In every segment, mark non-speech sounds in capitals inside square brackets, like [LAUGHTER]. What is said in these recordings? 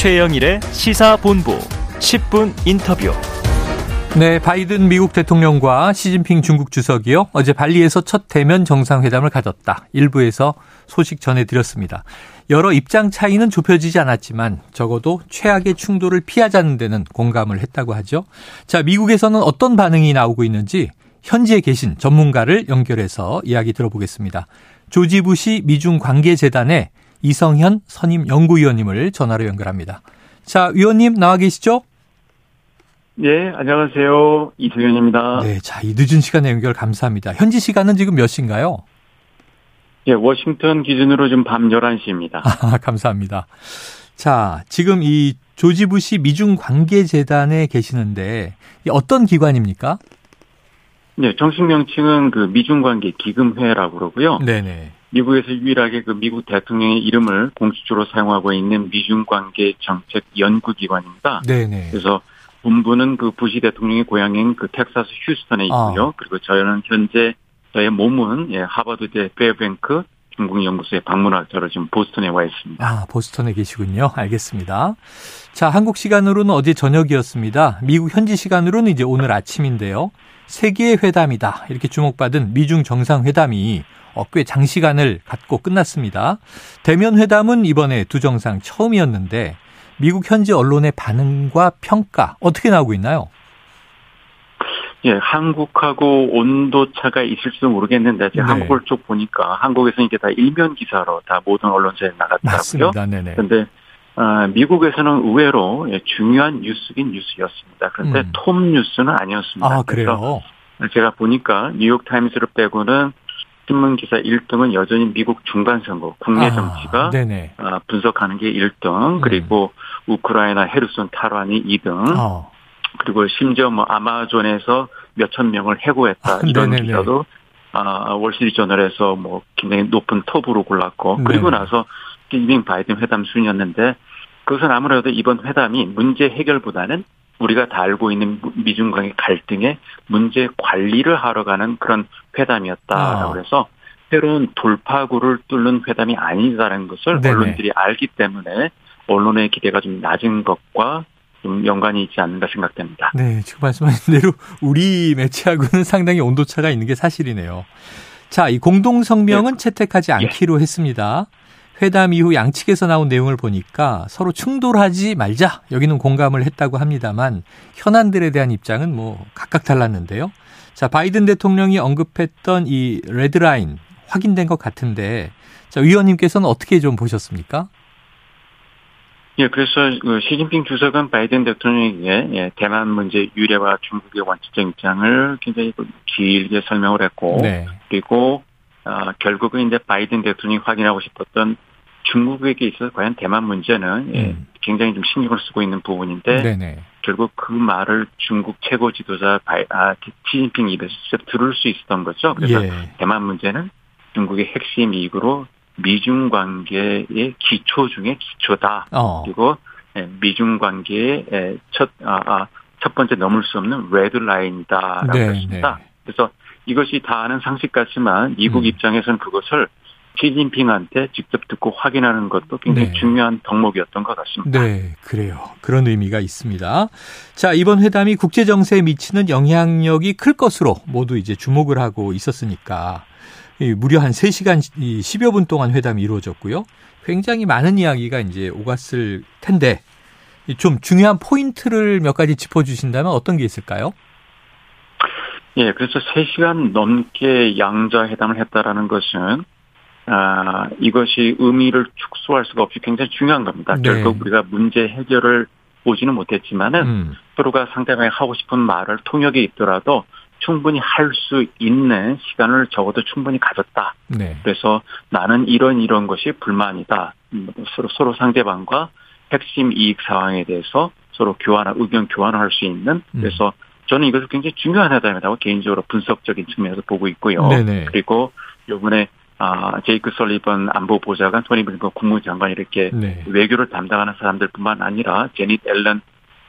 최영일의 시사본부 10분 인터뷰. 네, 바이든 미국 대통령과 시진핑 중국 주석이요. 어제 발리에서 첫 대면 정상회담을 가졌다. 일부에서 소식 전해드렸습니다. 여러 입장 차이는 좁혀지지 않았지만 적어도 최악의 충돌을 피하자는 데는 공감을 했다고 하죠. 자, 미국에서는 어떤 반응이 나오고 있는지 현지에 계신 전문가를 연결해서 이야기 들어보겠습니다. 조지 부시 미중 관계재단의 이성현 선임 연구위원님을 전화로 연결합니다. 자, 위원님 나와 계시죠? 예, 안녕하세요. 이성현입니다. 네, 자, 이 늦은 시간에 연결 감사합니다. 현지 시간은 지금 몇 시인가요? 예, 워싱턴 기준으로 지금 밤 11시입니다. [LAUGHS] 아, 감사합니다. 자, 지금 이 조지 부시 미중 관계 재단에 계시는데 어떤 기관입니까? 네, 정식 명칭은 그 미중 관계 기금회라고 그러고요. 네네. 미국에서 유일하게 그 미국 대통령의 이름을 공식적으로 사용하고 있는 미중 관계 정책 연구 기관입니다. 네네. 그래서 본부는 그 부시 대통령의 고향인 그 텍사스 휴스턴에 있고요. 아. 그리고 저희는 현재 저의 몸은 예, 하버드대 페어뱅크 중국연구소에 방문학자로 지금 보스턴에 와 있습니다. 아, 보스턴에 계시군요. 알겠습니다. 자, 한국 시간으로는 어제 저녁이었습니다. 미국 현지 시간으로는 이제 오늘 아침인데요. 세계의 회담이다. 이렇게 주목받은 미중 정상회담이 어, 꽤 장시간을 갖고 끝났습니다. 대면 회담은 이번에 두 정상 처음이었는데 미국 현지 언론의 반응과 평가 어떻게 나오고 있나요? 예, 한국하고 온도 차가 있을지도 모르겠는데 제가 네. 한국을 쭉 보니까 한국에서는 이게 다 일면 기사로 다 모든 언론사에 나갔더라고요. 맞습니다. 네네. 그런데 아, 미국에서는 의외로 예, 중요한 뉴스긴 뉴스였습니다. 그런데 음. 톱 뉴스는 아니었습니다. 아, 그래요? 제가 보니까 뉴욕 타임스를 빼고는 신문 기사 1등은 여전히 미국 중간 선거, 국내 아, 정치가 네네. 아, 분석하는 게 1등, 그리고 우크라이나 헤르손 탈환이 2등, 어. 그리고 심지어 뭐 아마존에서 몇천 명을 해고했다 아, 이런 네네네. 기사도 아, 월스트리트저널에서 뭐 굉장히 높은 톱으로 골랐고 그리고 네. 나서 시진핑 바이든 회담 순이었는데 그것은 아무래도 이번 회담이 문제 해결보다는 우리가 다 알고 있는 미중 관계 갈등의 문제 관리를 하러 가는 그런 회담이었다라고 아. 해서 새로운 돌파구를 뚫는 회담이 아니다라는 것을 네네. 언론들이 알기 때문에 언론의 기대가 좀 낮은 것과 좀 연관이 있지 않는가 생각됩니다. 네, 지금 말씀하신 대로 우리 매체하고는 상당히 온도차가 있는 게 사실이네요. 자, 이 공동성명은 채택하지 않기로 했습니다. 회담 이후 양측에서 나온 내용을 보니까 서로 충돌하지 말자. 여기는 공감을 했다고 합니다만 현안들에 대한 입장은 뭐 각각 달랐는데요. 자, 바이든 대통령이 언급했던 이 레드라인 확인된 것 같은데 자, 위원님께서는 어떻게 좀 보셨습니까? 예, 그래서 그 시진핑 주석은 바이든 대통령에게 예, 대만 문제 유래와 중국의 원칙적 입장을 굉장히 그 길게 설명을 했고, 네. 그리고 아, 결국은 이제 바이든 대통령이 확인하고 싶었던 중국에게 있어서 과연 대만 문제는 예, 음. 굉장히 좀 신경을 쓰고 있는 부분인데 네네. 결국 그 말을 중국 최고 지도자 바이, 아, 시진핑 입에서 직접 들을 수 있었던 거죠. 그래서 예. 대만 문제는 중국의 핵심 이익으로 미중 관계의 기초 중에 기초다. 어. 그리고 예, 미중 관계의 첫, 아, 아, 첫 번째 넘을 수 없는 레드 라인이다라고 네, 했습니다. 네. 그래서 이것이 다 아는 상식 같지만 미국 음. 입장에서는 그것을 시진핑한테 직접 듣고 확인하는 것도 굉장히 네. 중요한 덕목이었던 것 같습니다. 네, 그래요. 그런 의미가 있습니다. 자, 이번 회담이 국제 정세에 미치는 영향력이 클 것으로 모두 이제 주목을 하고 있었으니까 이 무려 한 3시간 10여 분 동안 회담이 이루어졌고요. 굉장히 많은 이야기가 이제 오갔을 텐데 이좀 중요한 포인트를 몇 가지 짚어 주신다면 어떤 게 있을까요? 예, 그래서 3시간 넘게 양자 회담을 했다라는 것은 아, 이것이 의미를 축소할 수가 없이 굉장히 중요한 겁니다. 네. 결국 우리가 문제 해결을 보지는 못했지만은 음, 서로가 상대방이 하고 싶은 말을 통역이 있더라도 충분히 할 수 있는 시간을 적어도 충분히 가졌다. 네. 그래서 나는 이런 이런 것이 불만이다. 음, 서로 서로 상대방과 핵심 이익 상황에 대해서 서로 교환 의견 교환을 할 수 있는 음. 그래서 저는 이것을 굉장히 중요한 회담이라고 개인적으로 분석적인 측면에서 보고 있고요. 네네. 그리고 요번에 아 제이크 설리번 안보 보좌관 토니 블링컨 국무장관 이렇게 네. 외교를 담당하는 사람들뿐만 아니라 제닛 앨런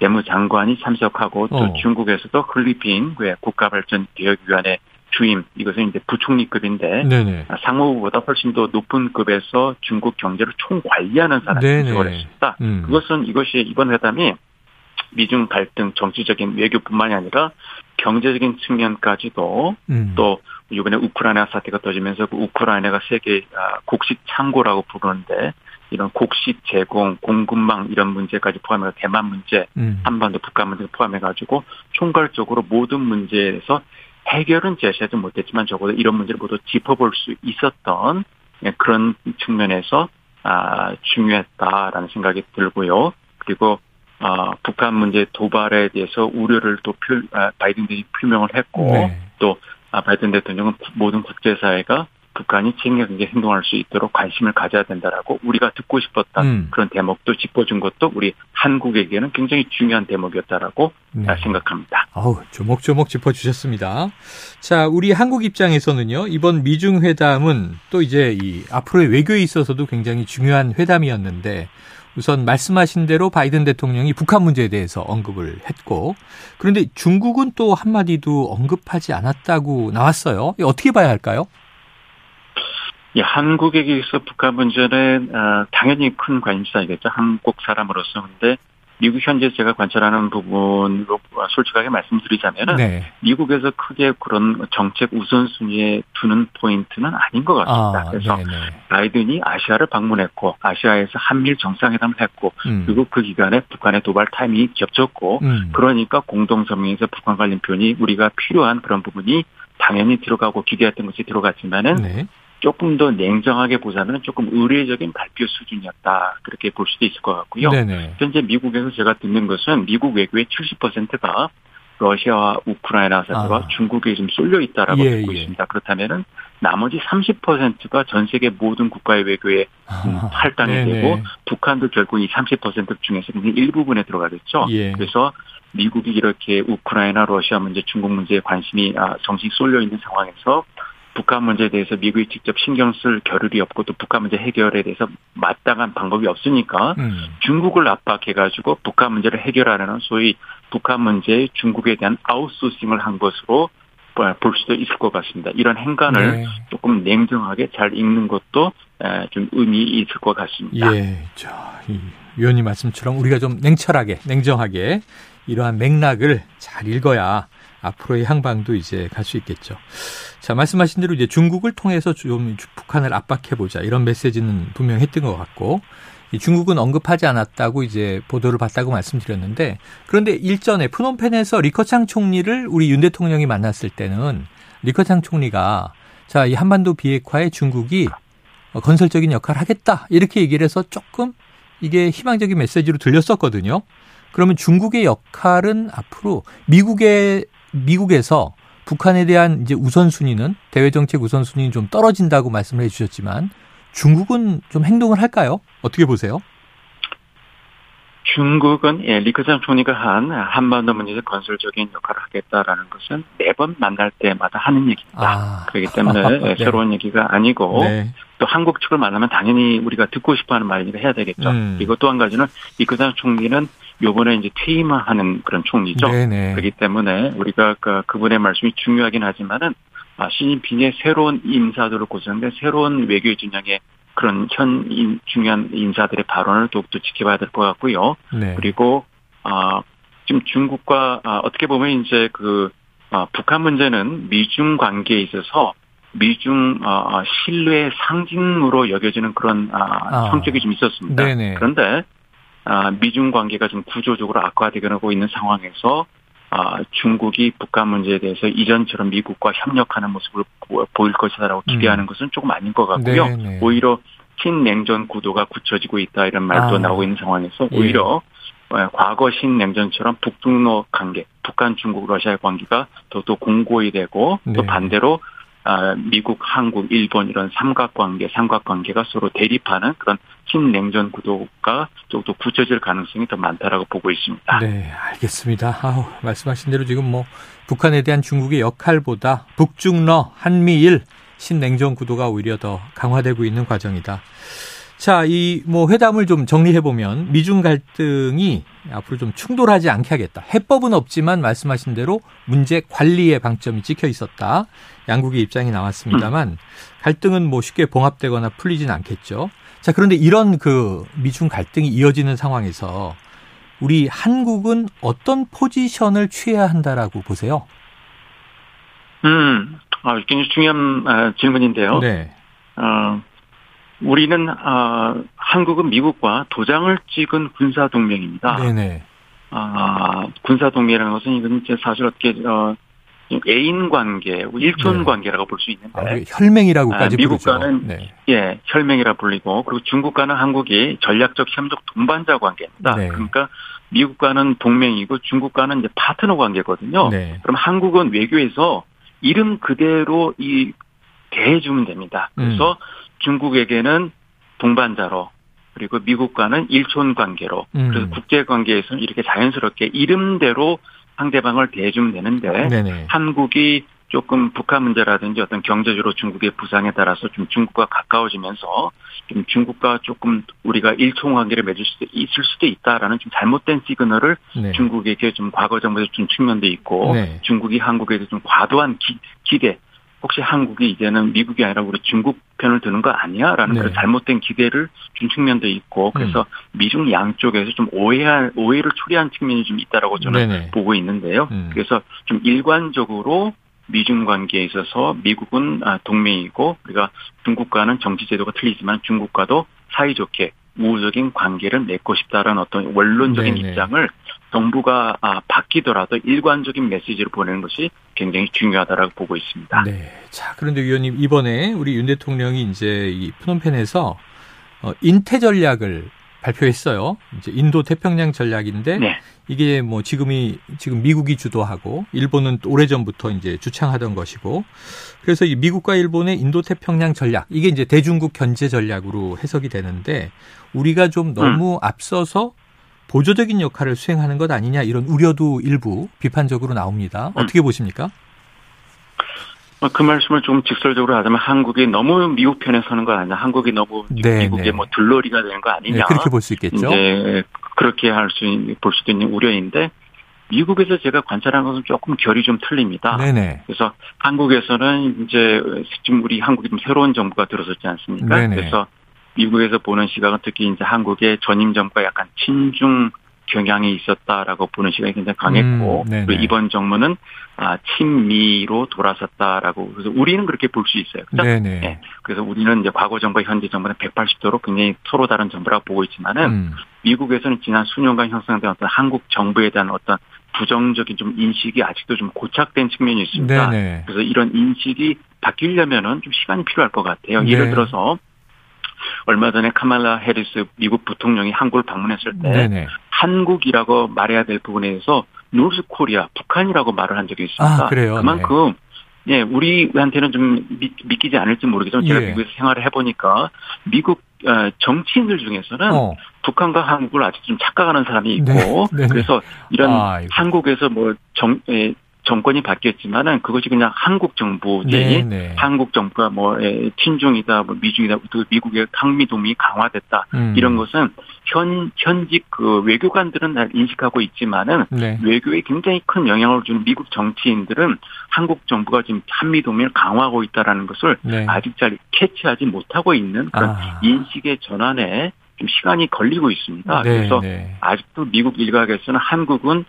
재무장관이 참석하고 또 어. 중국에서도 필리핀 국가발전개혁위원회 주임 이것은 이제 부총리급인데 네네. 상무보다 훨씬 더 높은 급에서 중국 경제를 총 관리하는 사람이 네네. 지원을 했습니다. 음. 그것은 이것이 이번 회담이 미중 갈등 정치적인 외교뿐만이 아니라 경제적인 측면까지도 음. 또 이번에 우크라이나 사태가 터지면서 그 우크라이나가 세계 아, 곡식 창고라고 부르는데 이런 곡식 제공, 공급망 이런 문제까지 포함해서 대만 문제, 음. 한반도 북한 문제 포함해가지고 총괄적으로 모든 문제에서 해결은 제시하지 못했지만 적어도 이런 문제를 모두 짚어볼 수 있었던 예, 그런 측면에서 아, 중요했다라는 생각이 들고요. 그리고 아, 북한 문제 도발에 대해서 우려를 또 표, 아, 바이든 대통령이 표명을 했고 네. 또 아, 바이든 대통령은 구- 모든 국제사회가 북한이 책임있게 행동할 수 있도록 관심을 가져야 된다라고 우리가 듣고 싶었던 음. 그런 대목도 짚어준 것도 우리 한국에게는 굉장히 중요한 대목이었다라고 네. 아, 생각합니다. 아우, 조목조목 짚어주셨습니다. 자, 우리 한국 입장에서는요, 이번 미중 회담은 또 이제 이 앞으로의 외교에 있어서도 굉장히 중요한 회담이었는데, 우선 말씀하신 대로 바이든 대통령이 북한 문제에 대해서 언급을 했고, 그런데 중국은 또 한마디도 언급하지 않았다고 나왔어요. 어떻게 봐야 할까요? 예, 한국에게 있어 북한 문제는 아, 당연히 큰 관심사이겠죠. 한국 사람으로서 근데 미국 현재 제가 관찰하는 부분으로 솔직하게 말씀드리자면은 네. 미국에서 크게 그런 정책 우선순위에 두는 포인트는 아닌 것 같습니다. 아, 그래서 네네. 바이든이 아시아를 방문했고 아시아에서 한미일 정상회담을 했고 음. 그리고 그 기간에 북한의 도발 타이밍이 겹쳤고 음. 그러니까 공동성명에서 북한 관련 표현이 우리가 필요한 그런 부분이 당연히 들어가고 기대했던 것이 들어갔지만은 네. 조금 더 냉정하게 보자면 조금 의례적인 발표 수준이었다 그렇게 볼 수도 있을 것 같고요. 네네. 현재 미국에서 제가 듣는 것은 미국 외교의 70%가 러시아와 우크라이나 사태와 아. 중국에 좀 쏠려 있다라고 예, 듣고 예. 있습니다. 그렇다면은 나머지 30%가 전 세계 모든 국가의 외교에 음, 아, [LAUGHS] 할당이 네네. 되고 북한도 결국 이 30% 중에서 일부분에 들어가겠죠. 예. 그래서 미국이 이렇게 우크라이나, 러시아 문제, 중국 문제에 관심이 아, 정식 쏠려 있는 상황에서 북한 문제에 대해서 미국이 직접 신경 쓸 겨를이 없고 또 북한 문제 해결에 대해서 마땅한 방법이 없으니까 음. 중국을 압박해가지고 북한 문제를 해결하려는 소위 북한 문제에 중국에 대한 아웃소싱을 한 것으로 볼 수도 있을 것 같습니다. 이런 행간을 네. 조금 냉정하게 잘 읽는 것도 에, 좀 의미 있을 것 같습니다. 예, 자, 이 위원님 말씀처럼 우리가 좀 냉철하게, 냉정하게 이러한 맥락을 잘 읽어야 앞으로의 향방도 이제 갈 수 있겠죠. 자, 말씀하신 대로 이제 중국을 통해서 좀 북한을 압박해보자 이런 메시지는 분명히 했던 것 같고, 이 중국은 언급하지 않았다고 이제 보도를 봤다고 말씀드렸는데, 그런데 일전에 푸놈펜에서 리커창 총리를 우리 윤 대통령이 만났을 때는 리커창 총리가 자, 이 한반도 비핵화에 중국이 어, 건설적인 역할을 하겠다. 이렇게 얘기를 해서 조금 이게 희망적인 메시지로 들렸었거든요. 그러면 중국의 역할은 앞으로 미국의, 미국에서 북한에 대한 이제 우선순위는 대외 정책 우선순위는 좀 떨어진다고 말씀을 해 주셨지만 중국은 좀 행동을 할까요? 어떻게 보세요? 중국은 예, 리커창 총리가 한 한반도 문제에서 건설적인 역할을 하겠다라는 것은 매번 만날 때마다 하는 얘기입니다. 아. 그렇기 때문에 [LAUGHS] 예, 네. 새로운 얘기가 아니고 네. 또 한국 측을 만나면 당연히 우리가 듣고 싶어하는 말이니까 해야 되겠죠. 음. 그리고 또한 가지는 리커창 총리는 요번에 이제 퇴임하는 그런 총리죠. 네네. 그렇기 때문에 우리가 그 그분의 말씀이 중요하긴 하지만은 아, 시진핑의 새로운 인사들을 고수하는데 새로운 외교 진영의 그런 현 인- 중요한 인사들의 발언을 더욱더 지켜봐야 될 것 같고요. 네. 그리고 아 지금 중국과 아, 어떻게 보면 이제 그 아, 북한 문제는 미중 관계에 있어서 미중 아, 아, 신뢰의 상징으로 여겨지는 그런 아, 아. 성격이 좀 있었습니다. 네네. 그런데 아, 미중 관계가 좀 구조적으로 악화되고 있는 상황에서 아, 중국이 북한 문제에 대해서 이전처럼 미국과 협력하는 모습을 보- 보일 것이다라고 기대하는 것은 조금 아닌 것 같고요. 음. 네네. 오히려 신냉전 구도가 굳혀지고 있다 이런 말도 아. 나오고 있는 상황에서 예. 오히려 어, 과거 신냉전처럼 북중로 관계, 북한, 중국, 러시아의 관계가 더더 공고히 되고 네. 또 반대로 아, 미국, 한국, 일본 이런 삼각관계, 삼각관계가 서로 대립하는 그런 신냉전 구도가 좀더 굳혀질 가능성이 더 많다라고 보고 있습니다. 네, 알겠습니다. 아우, 말씀하신 대로 지금 뭐 북한에 대한 중국의 역할보다 북중러, 한미일, 신냉전 구도가 오히려 더 강화되고 있는 과정이다. 자, 이 뭐 회담을 좀 정리해 보면 미중 갈등이 앞으로 좀 충돌하지 않게 하겠다. 해법은 없지만 말씀하신 대로 문제 관리의 방점이 찍혀 있었다. 양국의 입장이 나왔습니다만 갈등은 뭐 쉽게 봉합되거나 풀리진 않겠죠. 자, 그런데 이런 그 미중 갈등이 이어지는 상황에서 우리 한국은 어떤 포지션을 취해야 한다라고 보세요? 음, 아, 굉장히 중요한 아, 질문인데요. 네. 어, 우리는 어, 한국은 미국과 도장을 찍은 군사 동맹입니다. 네네. 아, 군사 동맹이라는 것은 이건 이제 사실 어떻게 어, 애인 관계, 일촌 네. 관계라고 볼 수 있는데, 아, 그 혈맹이라고까지 아, 미국과는. 네. 예, 혈맹이라 불리고, 그리고 중국과는 한국이 전략적 협력 동반자 관계입니다. 네. 그러니까 미국과는 동맹이고 중국과는 이제 파트너 관계거든요. 네. 그럼 한국은 외교에서 이름 그대로 이 대해주면 됩니다. 그래서 음. 중국에게는 동반자로 그리고 미국과는 일촌 관계로 음. 그래서 국제 관계에서는 이렇게 자연스럽게 이름대로 상대방을 대해주면 되는데 네네. 한국이 조금 북한 문제라든지 어떤 경제적으로 중국의 부상에 따라서 좀 중국과 가까워지면서 좀 중국과 조금 우리가 일총 관계를 맺을 수도 있을 수도 있다라는 좀 잘못된 시그널을 네. 중국에게 좀 과거 정부에서 준 측면도 있고 네. 중국이 한국에 대해서 좀 과도한 기, 기대 혹시 한국이 이제는 미국이 아니라 우리 중국 편을 드는 거 아니야 라는 네. 그런 잘못된 기대를 준 측면도 있고 그래서 미중 양쪽에서 좀 오해한 오해를 초래한 측면이 좀 있다라고 저는 네네. 보고 있는데요. 음. 그래서 좀 일관적으로 미중 관계에 있어서 미국은 아, 동맹이고 우리가 중국과는 정치 제도가 틀리지만 중국과도 사이좋게 우호적인 관계를 맺고 싶다라는 어떤 원론적인 네네. 입장을 정부가 아, 바뀌더라도 일관적인 메시지를 보내는 것이 굉장히 중요하다라고 보고 있습니다. 네. 자, 그런데 위원님 이번에 우리 윤 대통령이 이제 이 프놈펜에서 어, 인태 전략을 발표했어요. 이제 인도 태평양 전략인데 네. 이게 뭐 지금이 지금 미국이 주도하고 일본은 또 오래전부터 이제 주창하던 것이고 그래서 이 미국과 일본의 인도 태평양 전략 이게 이제 대중국 견제 전략으로 해석이 되는데 우리가 좀 너무 앞서서 보조적인 역할을 수행하는 것 아니냐 이런 우려도 일부 비판적으로 나옵니다. 어떻게 보십니까? 어, 그 말씀을 좀 직설적으로 하자면 한국이 너무 미국 편에 서는 거 아니냐, 한국이 너무 네, 미국의 네. 뭐 들러리가 되는 거 아니냐. 네, 그렇게 볼 수 있겠죠. 이제 그렇게 할 수 볼 수도 있는 우려인데 미국에서 제가 관찰한 것은 조금 결이 좀 틀립니다. 네네. 그래서 한국에서는 이제 지금 우리 한국이 좀 새로운 정부가 들어섰지 않습니까? 네네. 그래서 미국에서 보는 시각은 특히 이제 한국의 전임 정부가 약간 친중 경향이 있었다라고 보는 시각이 굉장히 강했고 음. 그리고 이번 정부는 아, 친미로 돌아섰다라고 그래서 우리는 그렇게 볼 수 있어요. 그죠? 네네. 네. 그래서 우리는 이제 과거 정부와 현재 정부는 180도로 굉장히 서로 다른 정부라고 보고 있지만은 음. 미국에서는 지난 수년간 형성된 어떤 한국 정부에 대한 어떤 부정적인 좀 인식이 아직도 좀 고착된 측면이 있습니다. 네네. 그래서 이런 인식이 바뀌려면은 좀 시간이 필요할 것 같아요. 네. 예를 들어서 얼마 전에 카말라 해리스 미국 부통령이 한국을 방문했을 때 네네. 한국이라고 말해야 될 부분에 대해서 North Korea, 북한이라고 말을 한 적이 있습니다. 아, 그래요? 만큼 예, 우리한테는 좀 믿, 믿기지 않을지 모르겠지만 제가 예. 미국에서 생활을 해보니까 미국 어, 정치인들 중에서는 어. 북한과 한국을 아직 좀 착각하는 사람이 있고 네. [LAUGHS] 그래서 이런 아이고. 한국에서 뭐 정, 예, 정권이 바뀌었지만은 그것이 그냥 한국 정부지 네네. 한국 정부가 뭐 예, 친중이다 뭐 미중이다 또 미국의 한미 동맹이 강화됐다 음. 이런 것은 현 현직 그 외교관들은 잘 인식하고 있지만은 네. 외교에 굉장히 큰 영향을 주는 미국 정치인들은 한국 정부가 지금 한미 동맹을 강화하고 있다라는 것을 네. 아직 잘 캐치하지 못하고 있는 그런 아. 인식의 전환에 좀 시간이 걸리고 있습니다. 네, 그래서 네. 아직도 미국 일각에서는 한국은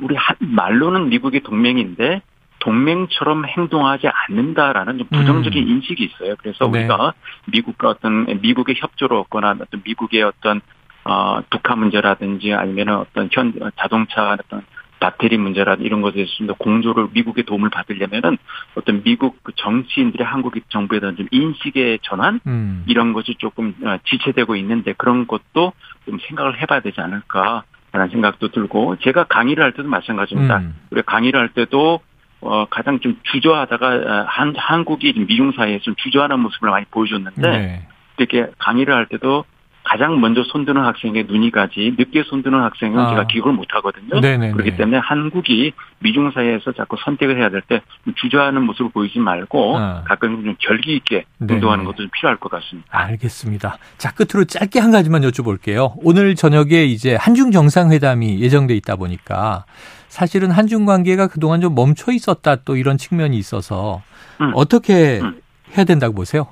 우리 한- 말로는 미국의 동맹인데 동맹처럼 행동하지 않는다라는 좀 부정적인 인식이 있어요. 그래서 음. 네. 우리가 미국과 어떤 미국의 협조를 얻거나 어떤 미국의 어떤 어 북한 문제라든지 아니면 어떤 현 자동차 어떤 배터리 문제라든지 이런 것에 있어서 공조를 미국의 도움을 받으려면은 어떤 미국 그 정치인들의 한국 정부에 대한 좀 인식의 전환 음. 이런 것이 조금 어, 지체되고 있는데 그런 것도 좀 생각을 해봐야 되지 않을까 라는 생각도 들고 제가 강의를 할 때도 마찬가지입니다. 음. 우리 강의를 할 때도 어 가장 좀 주저하다가 어, 한 한국이 미중 사이에 좀 주저하는 모습을 많이 보여줬는데 네. 이렇게 강의를 할 때도 가장 먼저 손드는 학생의 눈이 가지 늦게 손드는 학생은 아. 제가 기억을 못 하거든요. 네네네. 그렇기 때문에 한국이 미중 사이에서 자꾸 선택을 해야 될 때 주저하는 모습을 보이지 말고 아. 가끔 좀 결기 있게 네네. 행동하는 것도 좀 필요할 것 같습니다. 알겠습니다. 자, 끝으로 짧게 한 가지만 여쭤볼게요. 오늘 저녁에 이제 한중 정상회담이 예정돼 있다 보니까 사실은 한중 관계가 그동안 좀 멈춰 있었다 또 이런 측면이 있어서 음. 어떻게 음. 해야 된다고 보세요?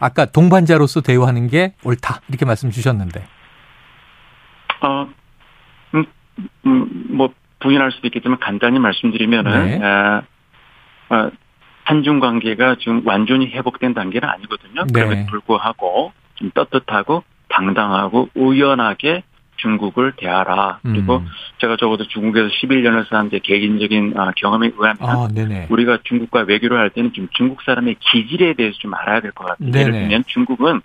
아까 동반자로서 대우하는 게 옳다 이렇게 말씀 주셨는데. 어, 음, 음, 뭐 부인할 수도 있겠지만 간단히 말씀드리면은 네. 아, 아, 한중 관계가 지금 완전히 회복된 단계는 아니거든요. 네. 그럼에도 불구하고 좀 떳떳하고 당당하고 의연하게 중국을 대하라. 그리고 음. 제가 적어도 중국에서 11년을 산 제 개인적인 아, 경험에 의하면 아, 네네. 우리가 중국과 외교를 할 때는 좀 중국 사람의 기질에 대해서 좀 알아야 될 것 같아요. 예를. 들면 중국은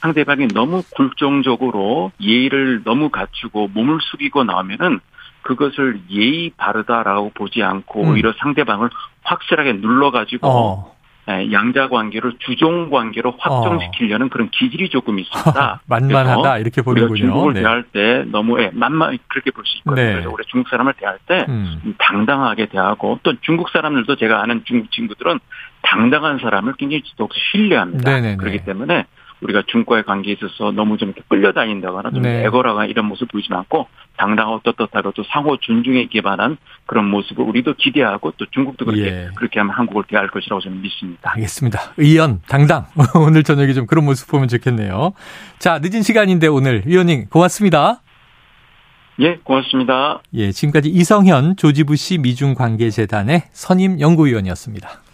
상대방이 너무 굴종적으로 예의를 너무 갖추고 몸을 숙이고 나오면은 그것을 예의 바르다라고 보지 않고 음. 오히려 상대방을 확실하게 눌러가지고 어, 예, 양자 관계를 주종 관계로 확정시키려는 그런 기질이 조금 있습니다. [LAUGHS] 만만하다 이렇게 우리가 보는군요. 중국을 네. 대할 때 너무 예, 만만 그렇게 볼 수 있거든요. 네. 그래서 우리 중국 사람을 대할 때 음. 당당하게 대하고 또 중국 사람들도 제가 아는 중국 친구들은 당당한 사람을 굉장히 더욱 신뢰합니다. 네네네. 그렇기 때문에 우리가 중국과의 관계에 있어서 너무 좀 이렇게 끌려다닌다거나 좀 네. 애걸하거나 이런 모습 보이지 않고 당당하고 떳떳하고 또 상호 존중에 기반한 그런 모습을 우리도 기대하고 또 중국도 그렇게 예. 그렇게 하면 한국을 대할 것이라고 저는 믿습니다. 알겠습니다. 의연, 당당. [LAUGHS] 오늘 저녁에 좀 그런 모습 보면 좋겠네요. 자, 늦은 시간인데 오늘 위원님 고맙습니다. 예, 고맙습니다. 예, 지금까지 이성현 조지부시 미중 관계재단의 선임 연구위원이었습니다.